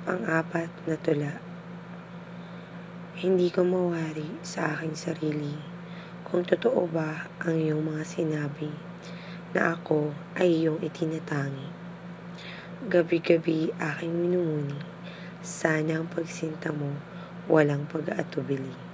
Pang-apat na tula. Hindi ko mawari sa aking sarili kung totoo ba ang iyong mga sinabi na ako ay iyong itinatangi. Gabi-gabi aking minumuni, sana ang pagsinta mo walang pag-aatubili.